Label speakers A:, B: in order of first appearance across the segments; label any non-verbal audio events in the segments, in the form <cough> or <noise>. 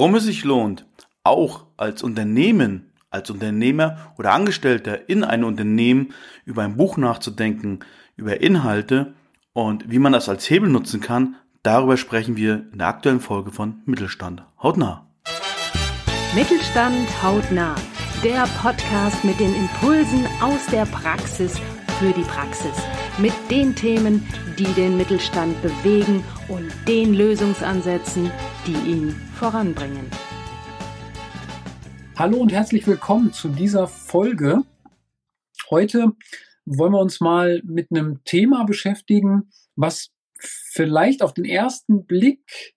A: warum es sich lohnt, auch als Unternehmen, als Unternehmer oder Angestellter in einem Unternehmen über ein Buch nachzudenken, über Inhalte und wie man das als Hebel nutzen kann, darüber sprechen wir in der aktuellen Folge von Mittelstand. Haut nah!
B: Mittelstand hautnah, der Podcast mit den Impulsen aus der Praxis für die Praxis, mit den Themen, die den Mittelstand bewegen und den Lösungsansätzen, die ihn voranbringen.
C: Hallo und herzlich willkommen zu dieser Folge. Heute wollen wir uns mal mit einem Thema beschäftigen, was vielleicht auf den ersten Blick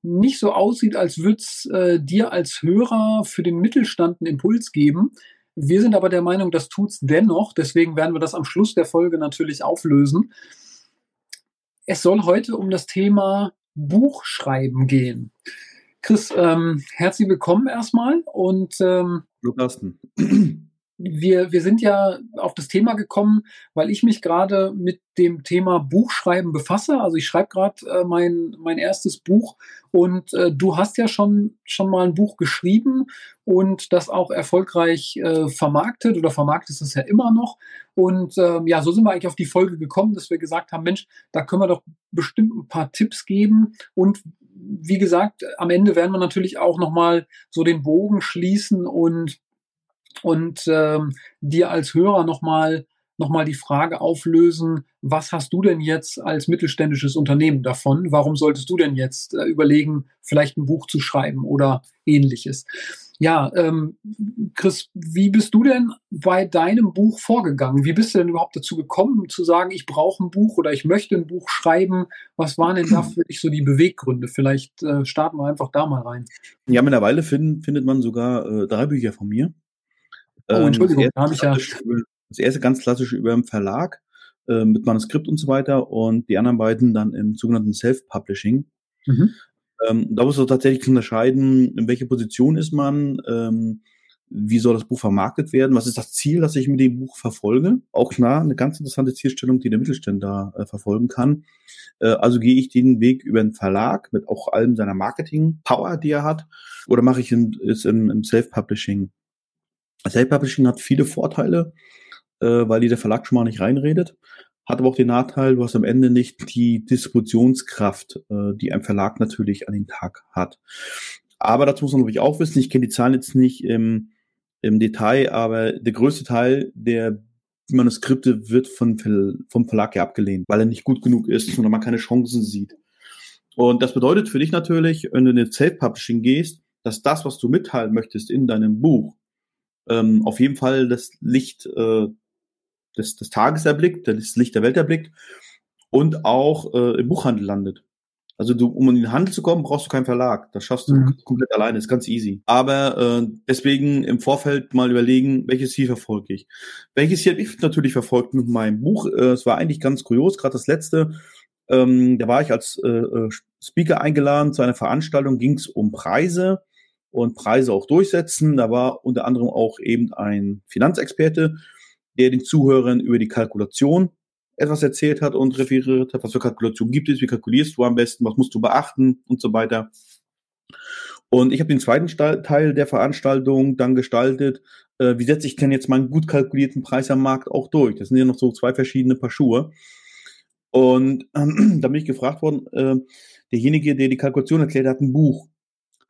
C: nicht so aussieht, als würde es äh, dir als Hörer für den Mittelstand einen Impuls geben. Wir sind aber der Meinung, das tut es dennoch. Deswegen werden wir das am Schluss der Folge natürlich auflösen. Es soll heute um das Thema Buchschreiben gehen. Chris, ähm, herzlich willkommen erstmal und ähm,
A: Hallo
C: wir, wir sind ja auf das Thema gekommen, weil ich mich gerade mit dem Thema Buchschreiben befasse. Also ich schreibe gerade äh, mein, mein erstes Buch und äh, du hast ja schon, schon mal ein Buch geschrieben und das auch erfolgreich äh, vermarktet oder vermarktet es ja immer noch. Und ähm, ja, so sind wir eigentlich auf die Folge gekommen, dass wir gesagt haben, Mensch, da können wir doch bestimmt ein paar Tipps geben und wie gesagt, am Ende werden wir natürlich auch nochmal so den Bogen schließen und und ähm, dir als Hörer nochmal noch mal die Frage auflösen, was hast du denn jetzt als mittelständisches Unternehmen davon? Warum solltest du denn jetzt äh, überlegen, vielleicht ein Buch zu schreiben oder ähnliches? Ja, ähm, Chris, wie bist du denn bei deinem Buch vorgegangen? Wie bist du denn überhaupt dazu gekommen, zu sagen, ich brauche ein Buch oder ich möchte ein Buch schreiben? Was waren denn da <clears throat> für dich so die Beweggründe? Vielleicht äh, starten wir einfach da mal rein.
A: Ja, mittlerweile find, findet man sogar äh, drei Bücher von mir.
C: Oh, ähm, Entschuldigung,
A: da habe ich ja. Das erste ganz klassisch über im Verlag äh, mit Manuskript und so weiter und die anderen beiden dann im sogenannten Self-Publishing. Mhm. Ähm, da musst du tatsächlich unterscheiden, in welcher Position ist man, ähm, wie soll das Buch vermarktet werden, was ist das Ziel, das ich mit dem Buch verfolge. Auch klar, eine ganz interessante Zielstellung, die der Mittelständler äh, verfolgen kann. Äh, also gehe ich den Weg über einen Verlag mit auch allem seiner Marketing-Power, die er hat, oder mache ich es im, im Self-Publishing Self-Publishing hat viele Vorteile, äh, weil die der Verlag schon mal nicht reinredet. Hat aber auch den Nachteil, du hast am Ende nicht die Distributionskraft, äh, die ein Verlag natürlich an den Tag hat. Aber dazu muss man natürlich auch wissen, ich kenne die Zahlen jetzt nicht im, im Detail, aber der größte Teil der Manuskripte wird von, vom Verlag ja abgelehnt, weil er nicht gut genug ist oder man keine Chancen sieht. Und das bedeutet für dich natürlich, wenn du in den Self-Publishing gehst, dass das, was du mitteilen möchtest in deinem Buch, ähm, auf jeden Fall das Licht äh, des, des Tages erblickt, das Licht der Welt erblickt und auch äh, im Buchhandel landet. Also du, um in den Handel zu kommen, brauchst du keinen Verlag. Das schaffst du mhm. komplett alleine, ist ganz easy. Aber äh, deswegen im Vorfeld mal überlegen, welches Ziel verfolge ich. Welches Ziel habe ich natürlich verfolgt mit meinem Buch. Äh, es war eigentlich ganz kurios, gerade das letzte. Ähm, da war ich als äh, äh Speaker eingeladen zu einer Veranstaltung, ging es um Preise und Preise auch durchsetzen. Da war unter anderem auch eben ein Finanzexperte, der den Zuhörern über die Kalkulation etwas erzählt hat und referiert hat, was für Kalkulation gibt es, wie kalkulierst du am besten, was musst du beachten und so weiter. Und ich habe den zweiten Teil der Veranstaltung dann gestaltet, äh, wie setze ich denn jetzt meinen gut kalkulierten Preis am Markt auch durch? Das sind ja noch so zwei verschiedene Paar Schuhe. Und ähm, <clears throat> da bin ich gefragt worden, äh, derjenige, der die Kalkulation erklärt hat, ein Buch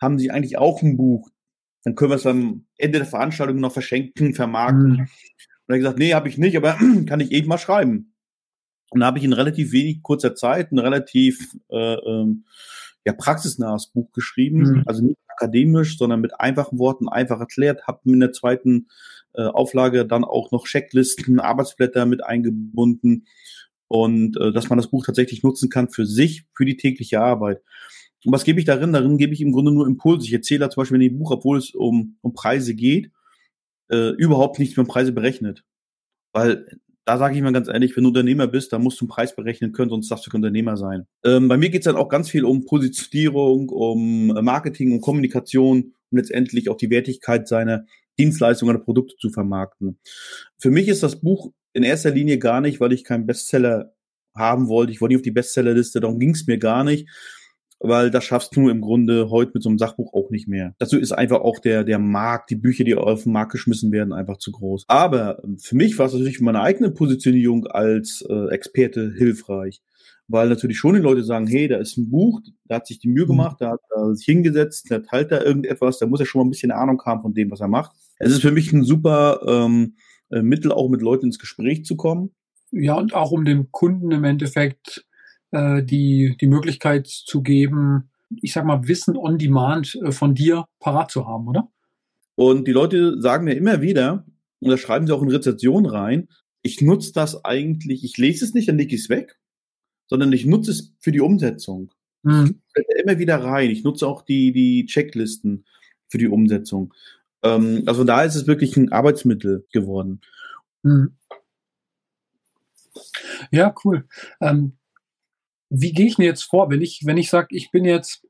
A: haben sie eigentlich auch ein Buch. Dann können wir es am Ende der Veranstaltung noch verschenken, vermarkten. Mhm. Und er hat gesagt, nee, habe ich nicht, aber <clears throat> kann ich eben mal schreiben. Und da habe ich in relativ wenig kurzer Zeit ein relativ äh, ähm, ja, praxisnahes Buch geschrieben. Mhm. Also nicht akademisch, sondern mit einfachen Worten, einfach erklärt. Habe in der zweiten äh, Auflage dann auch noch Checklisten, Arbeitsblätter mit eingebunden und äh, dass man das Buch tatsächlich nutzen kann für sich, für die tägliche Arbeit. Und was gebe ich darin? Darin gebe ich im Grunde nur Impulse. Ich erzähle da zum Beispiel in dem Buch, obwohl es um, um Preise geht, äh, überhaupt nichts mit Preise berechnet. Weil da sage ich mal ganz ehrlich, wenn du Unternehmer bist, dann musst du einen Preis berechnen können, sonst darfst du kein Unternehmer sein. Ähm, bei mir geht es dann auch ganz viel um Positionierung, um Marketing, um Kommunikation, um letztendlich auch die Wertigkeit seiner Dienstleistungen oder Produkte zu vermarkten. Für mich ist das Buch in erster Linie gar nicht, weil ich keinen Bestseller haben wollte. Ich wollte nicht auf die Bestsellerliste, darum ging es mir gar nicht, weil das schaffst du im Grunde heute mit so einem Sachbuch auch nicht mehr. Dazu ist einfach auch der, der Markt, die Bücher, die auf den Markt geschmissen werden, einfach zu groß. Aber für mich war es natürlich für meine eigene Positionierung als äh, Experte hilfreich. Weil natürlich schon die Leute sagen, hey, da ist ein Buch, da hat sich die Mühe mhm. gemacht, da hat er sich hingesetzt, der teilt da irgendetwas, da muss er schon mal ein bisschen Ahnung haben von dem, was er macht. Es ist für mich ein super ähm, äh, Mittel, auch mit Leuten ins Gespräch zu kommen.
C: Ja, und auch um dem Kunden im Endeffekt äh, die, die Möglichkeit zu geben, ich sag mal, Wissen on Demand äh, von dir parat zu haben, oder?
A: Und die Leute sagen mir immer wieder, und da schreiben sie auch in Rezension rein, ich nutze das eigentlich, ich lese es nicht, dann lege ich es weg, sondern ich nutze es für die Umsetzung. Mhm. Ich immer wieder rein. Ich nutze auch die, die Checklisten für die Umsetzung. Ähm, also da ist es wirklich ein Arbeitsmittel geworden. Mhm.
C: Ja, cool. Ähm, wie gehe ich mir jetzt vor, wenn ich, wenn ich sage, ich bin jetzt,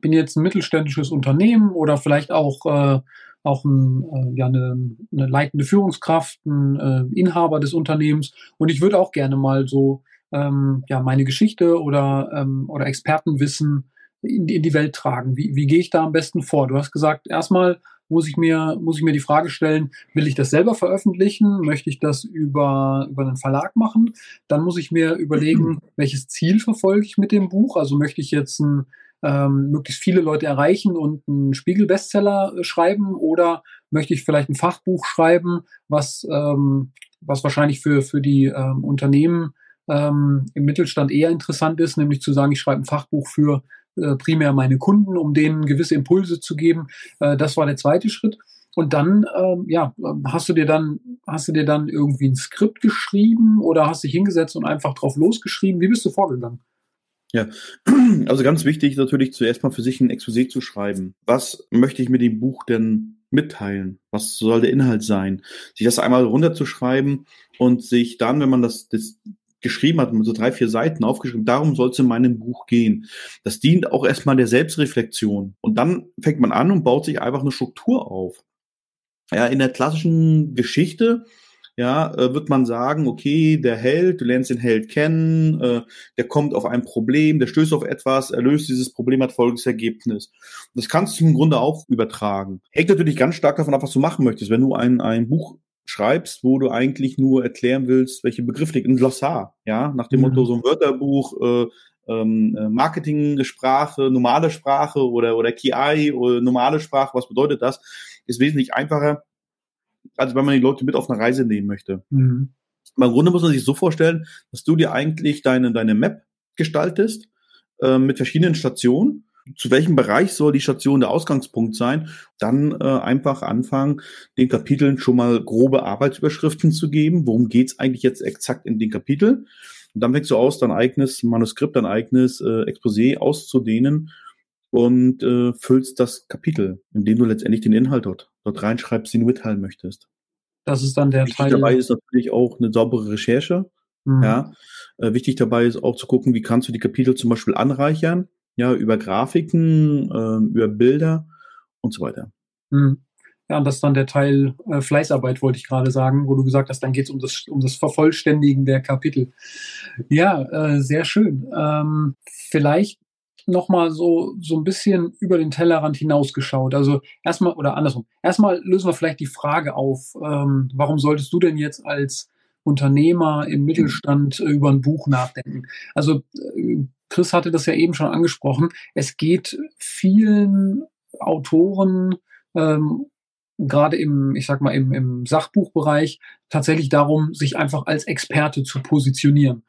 C: bin jetzt ein mittelständisches Unternehmen oder vielleicht auch, äh, auch ein, äh, ja, eine, eine leitende Führungskraft, ein äh, Inhaber des Unternehmens und ich würde auch gerne mal so ähm, ja, meine Geschichte oder, ähm, oder Expertenwissen in, in die Welt tragen. Wie, wie gehe ich da am besten vor? Du hast gesagt, erstmal muss ich mir, muss ich mir die Frage stellen, will ich das selber veröffentlichen? Möchte ich das über, über einen Verlag machen? Dann muss ich mir überlegen, <clears throat> welches Ziel verfolge ich mit dem Buch? Also möchte ich jetzt ein, ähm, möglichst viele Leute erreichen und einen Spiegel-Bestseller äh, schreiben oder möchte ich vielleicht ein Fachbuch schreiben, was, ähm, was wahrscheinlich für, für die ähm, Unternehmen ähm, im Mittelstand eher interessant ist, nämlich zu sagen, ich schreibe ein Fachbuch für äh, primär meine Kunden, um denen gewisse Impulse zu geben. Äh, das war der zweite Schritt. Und dann, ähm, ja, hast du dir dann, hast du dir dann irgendwie ein Skript geschrieben oder hast dich hingesetzt und einfach drauf losgeschrieben? Wie bist du vorgegangen?
A: Ja, <clears throat> also ganz wichtig natürlich zuerst mal für sich ein Exposé zu schreiben. Was möchte ich mit dem Buch denn mitteilen? Was soll der Inhalt sein? Sich das einmal runterzuschreiben und sich dann, wenn man das, das geschrieben hat, so drei, vier Seiten aufgeschrieben, darum soll es in meinem Buch gehen. Das dient auch erstmal der Selbstreflexion. Und dann fängt man an und baut sich einfach eine Struktur auf. Ja, in der klassischen Geschichte, ja, äh, wird man sagen, okay, der Held, du lernst den Held kennen, äh, der kommt auf ein Problem, der stößt auf etwas, er löst dieses Problem, hat folgendes Ergebnis. Das kannst du im Grunde auch übertragen. Hängt natürlich ganz stark davon ab, was du machen möchtest. Wenn du ein, ein Buch schreibst, wo du eigentlich nur erklären willst, welche Begriffe ein Glossar, ja, nach dem mhm. Motto so ein Wörterbuch, äh, ähm, äh, Marketing-Sprache, normale Sprache oder oder KI oder normale Sprache, was bedeutet das? Ist wesentlich einfacher, als wenn man die Leute mit auf eine Reise nehmen möchte. Mhm. Im Grunde muss man sich so vorstellen, dass du dir eigentlich deine deine Map gestaltest äh, mit verschiedenen Stationen zu welchem Bereich soll die Station der Ausgangspunkt sein, dann äh, einfach anfangen, den Kapiteln schon mal grobe Arbeitsüberschriften zu geben. Worum geht's eigentlich jetzt exakt in den Kapiteln? Und dann fängst du aus, dein eigenes Manuskript, dein eigenes äh, Exposé auszudehnen und äh, füllst das Kapitel, in dem du letztendlich den Inhalt dort, dort reinschreibst, den du mitteilen möchtest.
C: Das ist dann der
A: Wichtig Teil. dabei ist natürlich auch eine saubere Recherche. Mhm. Ja. Äh, wichtig dabei ist auch zu gucken, wie kannst du die Kapitel zum Beispiel anreichern ja, über Grafiken, äh, über Bilder und so weiter.
C: Mhm. Ja, und das ist dann der Teil äh, Fleißarbeit, wollte ich gerade sagen, wo du gesagt hast, dann geht es um das, um das Vervollständigen der Kapitel. Ja, äh, sehr schön. Ähm, vielleicht nochmal so, so ein bisschen über den Tellerrand hinausgeschaut. Also erstmal, oder andersrum, erstmal lösen wir vielleicht die Frage auf, ähm, warum solltest du denn jetzt als Unternehmer im Mittelstand äh, über ein Buch nachdenken? Also äh, Chris hatte das ja eben schon angesprochen. Es geht vielen Autoren, ähm, gerade im, ich sag mal, im, im Sachbuchbereich, tatsächlich darum, sich einfach als Experte zu positionieren.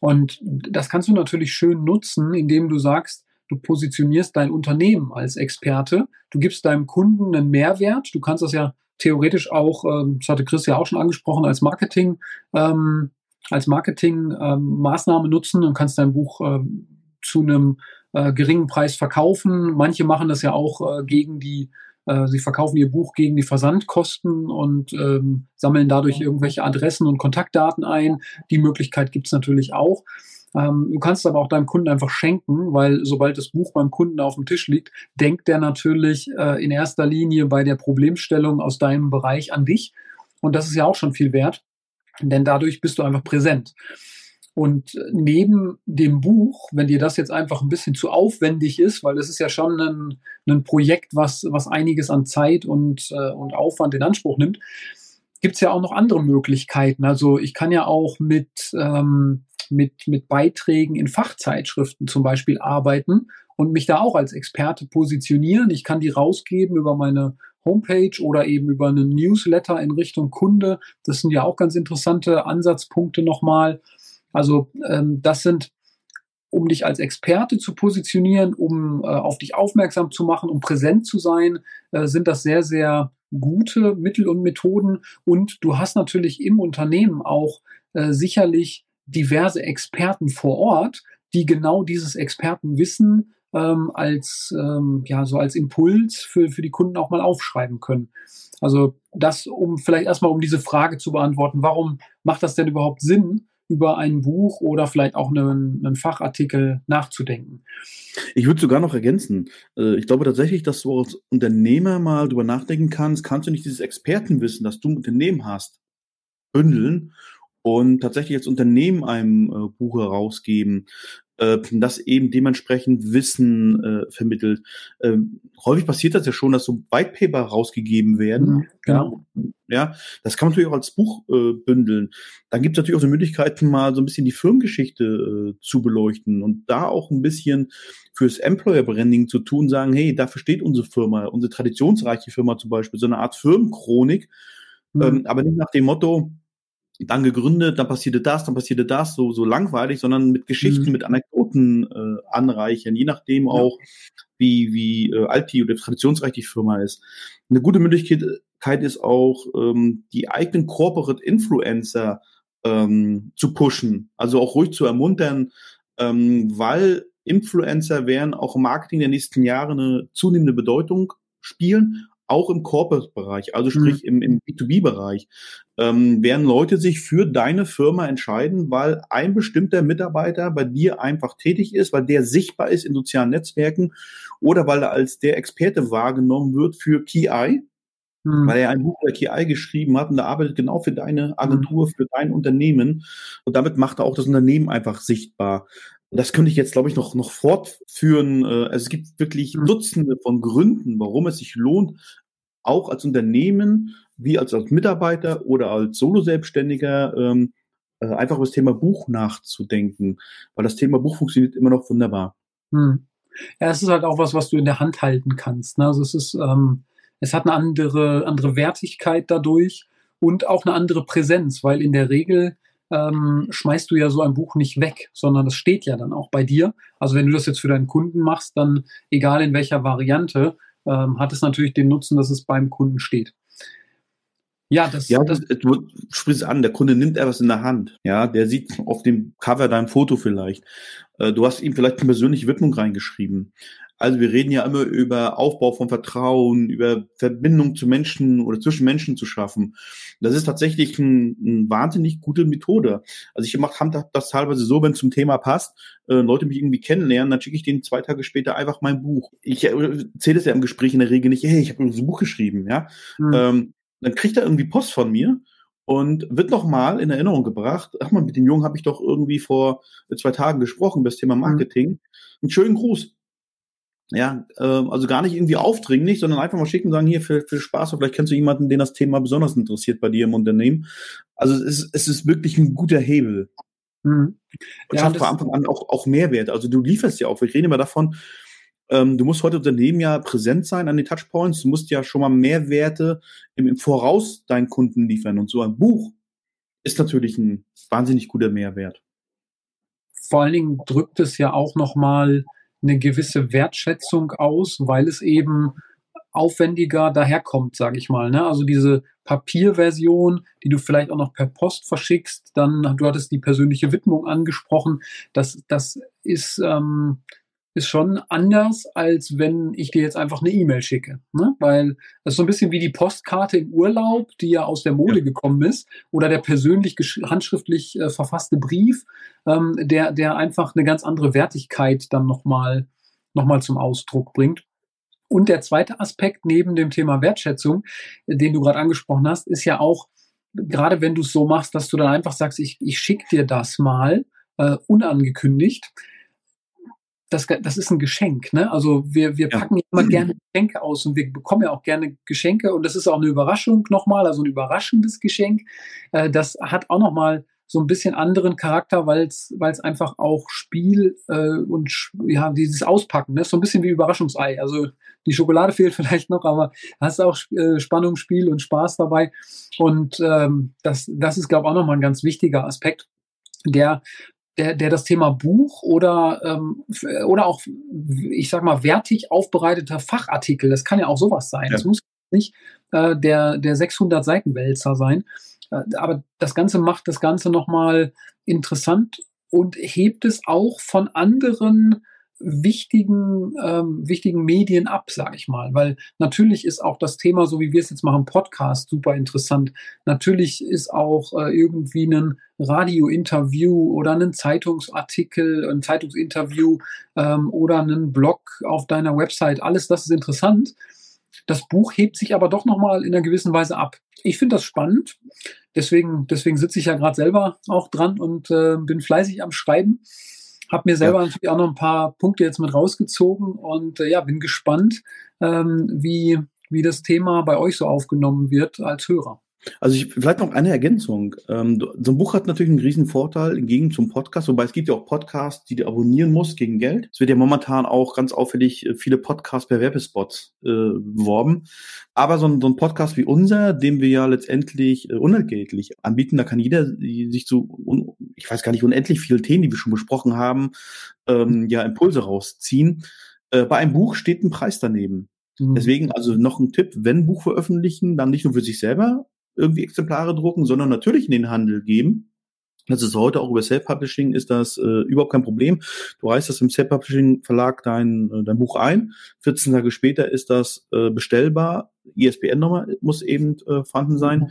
C: Und das kannst du natürlich schön nutzen, indem du sagst, du positionierst dein Unternehmen als Experte, du gibst deinem Kunden einen Mehrwert, du kannst das ja theoretisch auch, ähm, das hatte Chris ja auch schon angesprochen, als Marketing ähm, als Marketingmaßnahme ähm, nutzen und kannst dein Buch zu einem äh, geringen Preis verkaufen. Manche machen das ja auch äh, gegen die, äh, sie verkaufen ihr Buch gegen die Versandkosten und sammeln dadurch irgendwelche Adressen und Kontaktdaten ein. Die Möglichkeit gibt's natürlich auch. Ähm, du kannst aber auch deinem Kunden einfach schenken, weil sobald das Buch beim Kunden auf dem Tisch liegt, denkt der natürlich äh, in erster Linie bei der Problemstellung aus deinem Bereich an dich. Und das ist ja auch schon viel wert denn dadurch bist du einfach präsent. Und neben dem Buch, wenn dir das jetzt einfach ein bisschen zu aufwendig ist, weil das ist ja schon ein, ein Projekt, was, was einiges an Zeit und, äh, und Aufwand in Anspruch nimmt, gibt es ja auch noch andere Möglichkeiten. Also ich kann ja auch mit, ähm, mit, mit Beiträgen in Fachzeitschriften zum Beispiel arbeiten und mich da auch als Experte positionieren. Ich kann die rausgeben über meine Homepage oder eben über einen Newsletter in Richtung Kunde. Das sind ja auch ganz interessante Ansatzpunkte nochmal. Also ähm, das sind, um dich als Experte zu positionieren, um äh, auf dich aufmerksam zu machen, um präsent zu sein, äh, sind das sehr, sehr gute Mittel und Methoden. Und du hast natürlich im Unternehmen auch äh, sicherlich diverse Experten vor Ort, die genau dieses Expertenwissen ähm, als ähm, ja so als Impuls für, für die Kunden auch mal aufschreiben können. Also das, um vielleicht erstmal um diese Frage zu beantworten, warum macht das denn überhaupt Sinn, über ein Buch oder vielleicht auch einen, einen Fachartikel nachzudenken.
A: Ich würde sogar noch ergänzen. Äh, ich glaube tatsächlich, dass du als Unternehmer mal drüber nachdenken kannst, kannst du nicht dieses Expertenwissen, das du im Unternehmen hast, bündeln und tatsächlich als Unternehmen einem äh, Buch herausgeben, äh, das eben dementsprechend Wissen äh, vermittelt. Ähm, häufig passiert das ja schon, dass so White Paper rausgegeben werden. Mhm, genau. Ja, ja, das kann man natürlich auch als Buch äh, bündeln. Dann gibt es natürlich auch die Möglichkeit, mal so ein bisschen die Firmengeschichte äh, zu beleuchten und da auch ein bisschen fürs Employer Branding zu tun, sagen, hey, dafür steht unsere Firma, unsere traditionsreiche Firma zum Beispiel, so eine Art Firmenchronik, mhm. ähm, aber nicht nach dem Motto, dann gegründet, dann passierte das, dann passierte das, so, so langweilig, sondern mit Geschichten, mhm. mit Anekdoten äh, anreichern, je nachdem ja. auch, wie, wie äh, alt die oder traditionsreich die Firma ist. Eine gute Möglichkeit ist auch, ähm, die eigenen Corporate Influencer ähm, zu pushen, also auch ruhig zu ermuntern, ähm, weil Influencer werden auch im Marketing der nächsten Jahre eine zunehmende Bedeutung spielen, auch im Corporate-Bereich, also sprich mhm. im, im B2B-Bereich, ähm, werden Leute sich für deine Firma entscheiden, weil ein bestimmter Mitarbeiter bei dir einfach tätig ist, weil der sichtbar ist in sozialen Netzwerken oder weil er als der Experte wahrgenommen wird für KI, mhm. weil er ein Buch über KI geschrieben hat und er arbeitet genau für deine Agentur, mhm. für dein Unternehmen und damit macht er auch das Unternehmen einfach sichtbar. Das könnte ich jetzt, glaube ich, noch, noch fortführen. Äh, also es gibt wirklich mhm. Dutzende von Gründen, warum es sich lohnt, auch als Unternehmen, wie als, als Mitarbeiter oder als Solo-Selbstständiger, ähm, äh, einfach über das Thema Buch nachzudenken. Weil das Thema Buch funktioniert immer noch wunderbar. Hm.
C: Ja, es ist halt auch was, was du in der Hand halten kannst. Ne? Also es ist, ähm, es hat eine andere, andere Wertigkeit dadurch und auch eine andere Präsenz, weil in der Regel ähm, schmeißt du ja so ein Buch nicht weg, sondern es steht ja dann auch bei dir. Also wenn du das jetzt für deinen Kunden machst, dann egal in welcher Variante, ähm, hat es natürlich den Nutzen, dass es beim Kunden steht.
A: Ja, das, ja, das, du sprichst an, der Kunde nimmt etwas in der Hand. Ja, der sieht auf dem Cover dein Foto vielleicht. Äh, du hast ihm vielleicht eine persönliche Widmung reingeschrieben. Also wir reden ja immer über Aufbau von Vertrauen, über Verbindung zu Menschen oder zwischen Menschen zu schaffen. Das ist tatsächlich ein, eine wahnsinnig gute Methode. Also ich mache das teilweise so, wenn es zum Thema passt, äh, Leute mich irgendwie kennenlernen, dann schicke ich denen zwei Tage später einfach mein Buch. Ich äh, erzähle es ja im Gespräch in der Regel nicht, hey, ich habe ein Buch geschrieben, ja. Mhm. Ähm, dann kriegt er irgendwie Post von mir und wird nochmal in Erinnerung gebracht. Ach mal, mit dem Jungen habe ich doch irgendwie vor zwei Tagen gesprochen über das Thema mhm. Marketing. Mhm. Einen schönen Gruß. Ja, äh, also gar nicht irgendwie aufdringlich, sondern einfach mal schicken und sagen, hier, für, für Spaß, vielleicht kennst du jemanden, den das Thema besonders interessiert bei dir im Unternehmen. Also es ist, es ist wirklich ein guter Hebel. Mhm. Und ja, schafft von Anfang an auch, auch Mehrwert. Also du lieferst ja auch, wir reden immer davon, ähm, du musst heute Unternehmen ja präsent sein an den Touchpoints, du musst ja schon mal Mehrwerte im, im Voraus deinen Kunden liefern. Und so ein Buch ist natürlich ein wahnsinnig guter Mehrwert.
C: Vor allen Dingen drückt es ja auch nochmal eine gewisse Wertschätzung aus, weil es eben aufwendiger daherkommt, sage ich mal. Ne? Also diese Papierversion, die du vielleicht auch noch per Post verschickst, dann, du hattest die persönliche Widmung angesprochen, das, das ist, ähm, ist schon anders, als wenn ich dir jetzt einfach eine E-Mail schicke. Ne? Weil das ist so ein bisschen wie die Postkarte im Urlaub, die ja aus der Mode ja. gekommen ist, oder der persönlich handschriftlich äh, verfasste Brief, ähm, der, der einfach eine ganz andere Wertigkeit dann nochmal noch mal zum Ausdruck bringt. Und der zweite Aspekt neben dem Thema Wertschätzung, den du gerade angesprochen hast, ist ja auch, gerade wenn du es so machst, dass du dann einfach sagst, ich, ich schicke dir das mal, äh, unangekündigt das, das ist ein Geschenk. Ne? Also wir, wir packen ja. immer gerne Geschenke aus und wir bekommen ja auch gerne Geschenke und das ist auch eine Überraschung nochmal, also ein überraschendes Geschenk. Äh, das hat auch nochmal so ein bisschen anderen Charakter, weil es einfach auch Spiel äh, und ja dieses Auspacken, ne? so ein bisschen wie Überraschungsei. Also die Schokolade <laughs> fehlt vielleicht noch, aber hast auch äh, Spannung, Spiel und Spaß dabei. Und ähm, das, das ist, glaube ich, auch nochmal ein ganz wichtiger Aspekt, der der, der das Thema Buch oder, ähm, oder auch, ich sag mal, wertig aufbereiteter Fachartikel, das kann ja auch sowas sein. Ja. Das muss nicht äh, der, der 600 Seitenwälzer sein. Äh, aber das Ganze macht das Ganze nochmal interessant und hebt es auch von anderen wichtigen, ähm, wichtigen Medien ab, sage ich mal. Weil natürlich ist auch das Thema, so wie wir es jetzt machen, Podcast super interessant. Natürlich ist auch äh, irgendwie ein Radio-Interview oder ein Zeitungsartikel, ein Zeitungsinterview ähm, oder ein Blog auf deiner Website. Alles das ist interessant. Das Buch hebt sich aber doch nochmal in einer gewissen Weise ab. Ich finde das spannend. Deswegen, deswegen sitze ich ja gerade selber auch dran und äh, bin fleißig am Schreiben. Habe mir selber ja. natürlich auch noch ein paar Punkte jetzt mit rausgezogen und äh, ja, bin gespannt, ähm, wie, wie das Thema bei euch so aufgenommen wird als Hörer.
A: Also ich, vielleicht noch eine Ergänzung. Ähm, so ein Buch hat natürlich einen riesen Vorteil Gegensatz zum Podcast, wobei es gibt ja auch Podcasts, die du abonnieren musst gegen Geld. Es wird ja momentan auch ganz auffällig äh, viele Podcasts per Werbespots äh, beworben. Aber so ein, so ein Podcast wie unser, den wir ja letztendlich äh, unentgeltlich anbieten, da kann jeder sich zu, un, ich weiß gar nicht, unendlich viele Themen, die wir schon besprochen haben, ähm, ja Impulse rausziehen. Äh, bei einem Buch steht ein Preis daneben. Mhm. Deswegen also noch ein Tipp, wenn Buch veröffentlichen, dann nicht nur für sich selber, irgendwie Exemplare drucken, sondern natürlich in den Handel geben. Das ist heute auch über Self-Publishing ist das äh, überhaupt kein Problem. Du reichst das im Self-Publishing-Verlag dein, äh, dein Buch ein. 14 Tage später ist das äh, bestellbar. ISBN-Nummer muss eben äh, vorhanden sein. Mhm.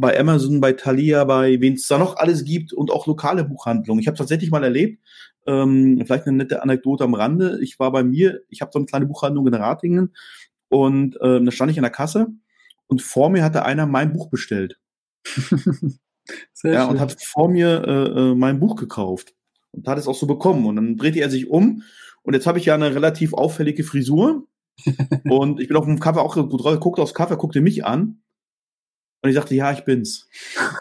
A: Bei Amazon, bei Thalia, bei wen es da noch alles gibt und auch lokale Buchhandlungen. Ich habe tatsächlich mal erlebt, ähm, vielleicht eine nette Anekdote am Rande. Ich war bei mir, ich habe so eine kleine Buchhandlung in Ratingen und äh, da stand ich an der Kasse und vor mir hatte einer mein Buch bestellt. <laughs> Sehr ja, schön. und hat vor mir äh, äh, mein Buch gekauft und hat es auch so bekommen. Und dann drehte er sich um und jetzt habe ich ja eine relativ auffällige Frisur <laughs> und ich bin auf dem Cover auch gut drauf, guckte aufs Cover, guckte mich an und ich sagte, ja, ich bin's.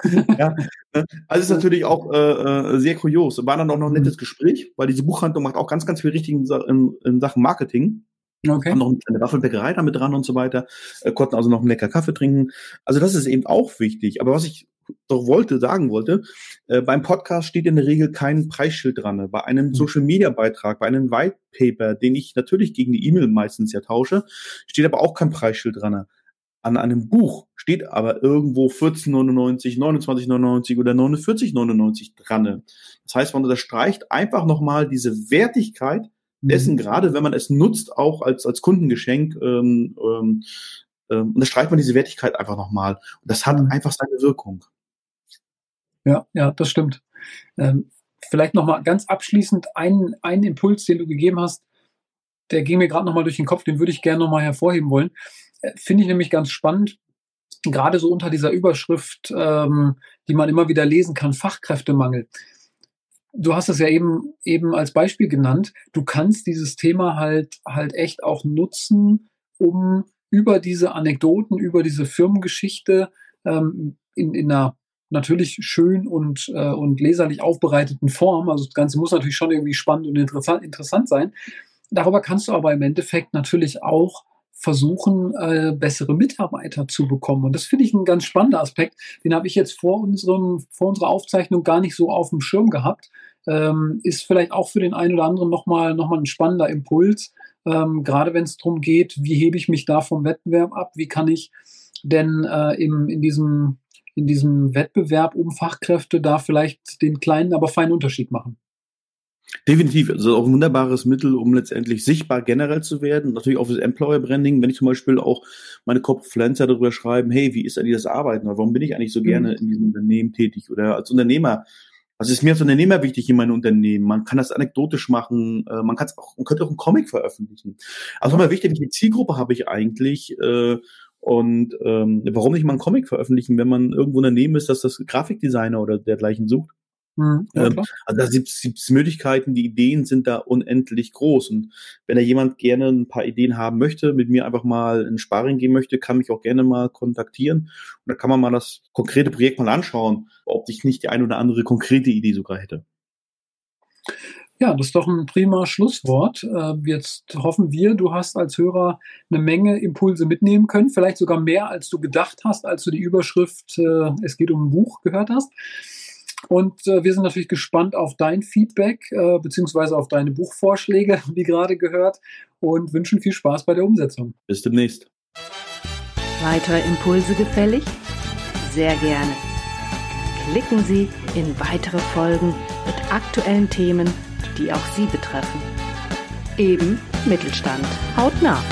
A: <laughs> ja, ne? also ist natürlich auch äh, äh, sehr kurios. War dann auch noch ein nettes Gespräch, weil diese Buchhandlung macht auch ganz, ganz viel richtig in, in Sachen Marketing. Okay. Haben noch eine kleine Waffelbäckerei damit dran und so weiter, äh, konnten also noch einen lecker Kaffee trinken. Also das ist eben auch wichtig. Aber was ich doch wollte, sagen wollte, äh, beim Podcast steht in der Regel kein Preisschild dran. Bei einem mhm. Social Media Beitrag, bei einem White Paper, den ich natürlich gegen die E-Mail meistens ja tausche, steht aber auch kein Preisschild dran. An einem Buch steht aber irgendwo 14,99, 29,99 oder 49,99 dran. Das heißt, man unterstreicht einfach nochmal diese Wertigkeit dessen, mhm. gerade wenn man es nutzt, auch als, als Kundengeschenk, ähm, ähm, ähm, unterstreicht man diese Wertigkeit einfach nochmal. Und das hat mhm. einfach seine Wirkung.
C: Ja, ja, das stimmt. Ähm, vielleicht nochmal ganz abschließend einen, einen Impuls, den du gegeben hast, der ging mir gerade nochmal durch den Kopf, den würde ich gerne nochmal hervorheben wollen. Äh, Finde ich nämlich ganz spannend, gerade so unter dieser Überschrift, ähm, die man immer wieder lesen kann, Fachkräftemangel du hast es ja eben, eben als Beispiel genannt. Du kannst dieses Thema halt, halt echt auch nutzen, um über diese Anekdoten, über diese Firmengeschichte ähm, in, in einer natürlich schön und, äh, und leserlich aufbereiteten Form. Also das Ganze muss natürlich schon irgendwie spannend und interessant, interessant sein. Darüber kannst du aber im Endeffekt natürlich auch versuchen, äh, bessere Mitarbeiter zu bekommen. Und das finde ich ein ganz spannender Aspekt. Den habe ich jetzt vor, unserem, vor unserer Aufzeichnung gar nicht so auf dem Schirm gehabt. Ähm, ist vielleicht auch für den einen oder anderen nochmal noch mal ein spannender Impuls, ähm, gerade wenn es darum geht, wie hebe ich mich da vom Wettbewerb ab, wie kann ich denn äh, im, in, diesem, in diesem Wettbewerb um Fachkräfte da vielleicht den kleinen, aber feinen Unterschied machen.
A: Definitiv, also auch ein wunderbares Mittel, um letztendlich sichtbar generell zu werden. Natürlich auch fürs Employer Branding, wenn ich zum Beispiel auch meine Kopffluencer darüber schreiben, hey, wie ist eigentlich das Arbeiten? Oder warum bin ich eigentlich so mhm. gerne in diesem Unternehmen tätig? Oder als Unternehmer, was ist mir als Unternehmer wichtig in meinem Unternehmen? Man kann das anekdotisch machen, äh, man kann es auch, man könnte auch einen Comic veröffentlichen. Also immer wichtig, welche Zielgruppe habe ich eigentlich? Äh, und ähm, warum nicht mal einen Comic veröffentlichen, wenn man irgendwo ein Unternehmen ist, dass das Grafikdesigner oder dergleichen sucht? Mhm, ja, ähm, also da gibt es Möglichkeiten, die Ideen sind da unendlich groß. Und wenn da jemand gerne ein paar Ideen haben möchte, mit mir einfach mal in Sparring gehen möchte, kann mich auch gerne mal kontaktieren. Und da kann man mal das konkrete Projekt mal anschauen, ob ich nicht die eine oder andere konkrete Idee sogar hätte.
C: Ja, das ist doch ein prima Schlusswort. Äh, jetzt hoffen wir, du hast als Hörer eine Menge Impulse mitnehmen können, vielleicht sogar mehr, als du gedacht hast, als du die Überschrift äh, Es geht um ein Buch gehört hast. Und äh, wir sind natürlich gespannt auf dein Feedback äh, beziehungsweise auf deine Buchvorschläge, <laughs> wie gerade gehört, und wünschen viel Spaß bei der Umsetzung.
A: Bis demnächst.
B: Weitere Impulse gefällig? Sehr gerne. Klicken Sie in weitere Folgen mit aktuellen Themen, die auch Sie betreffen. Eben Mittelstand. Haut nach.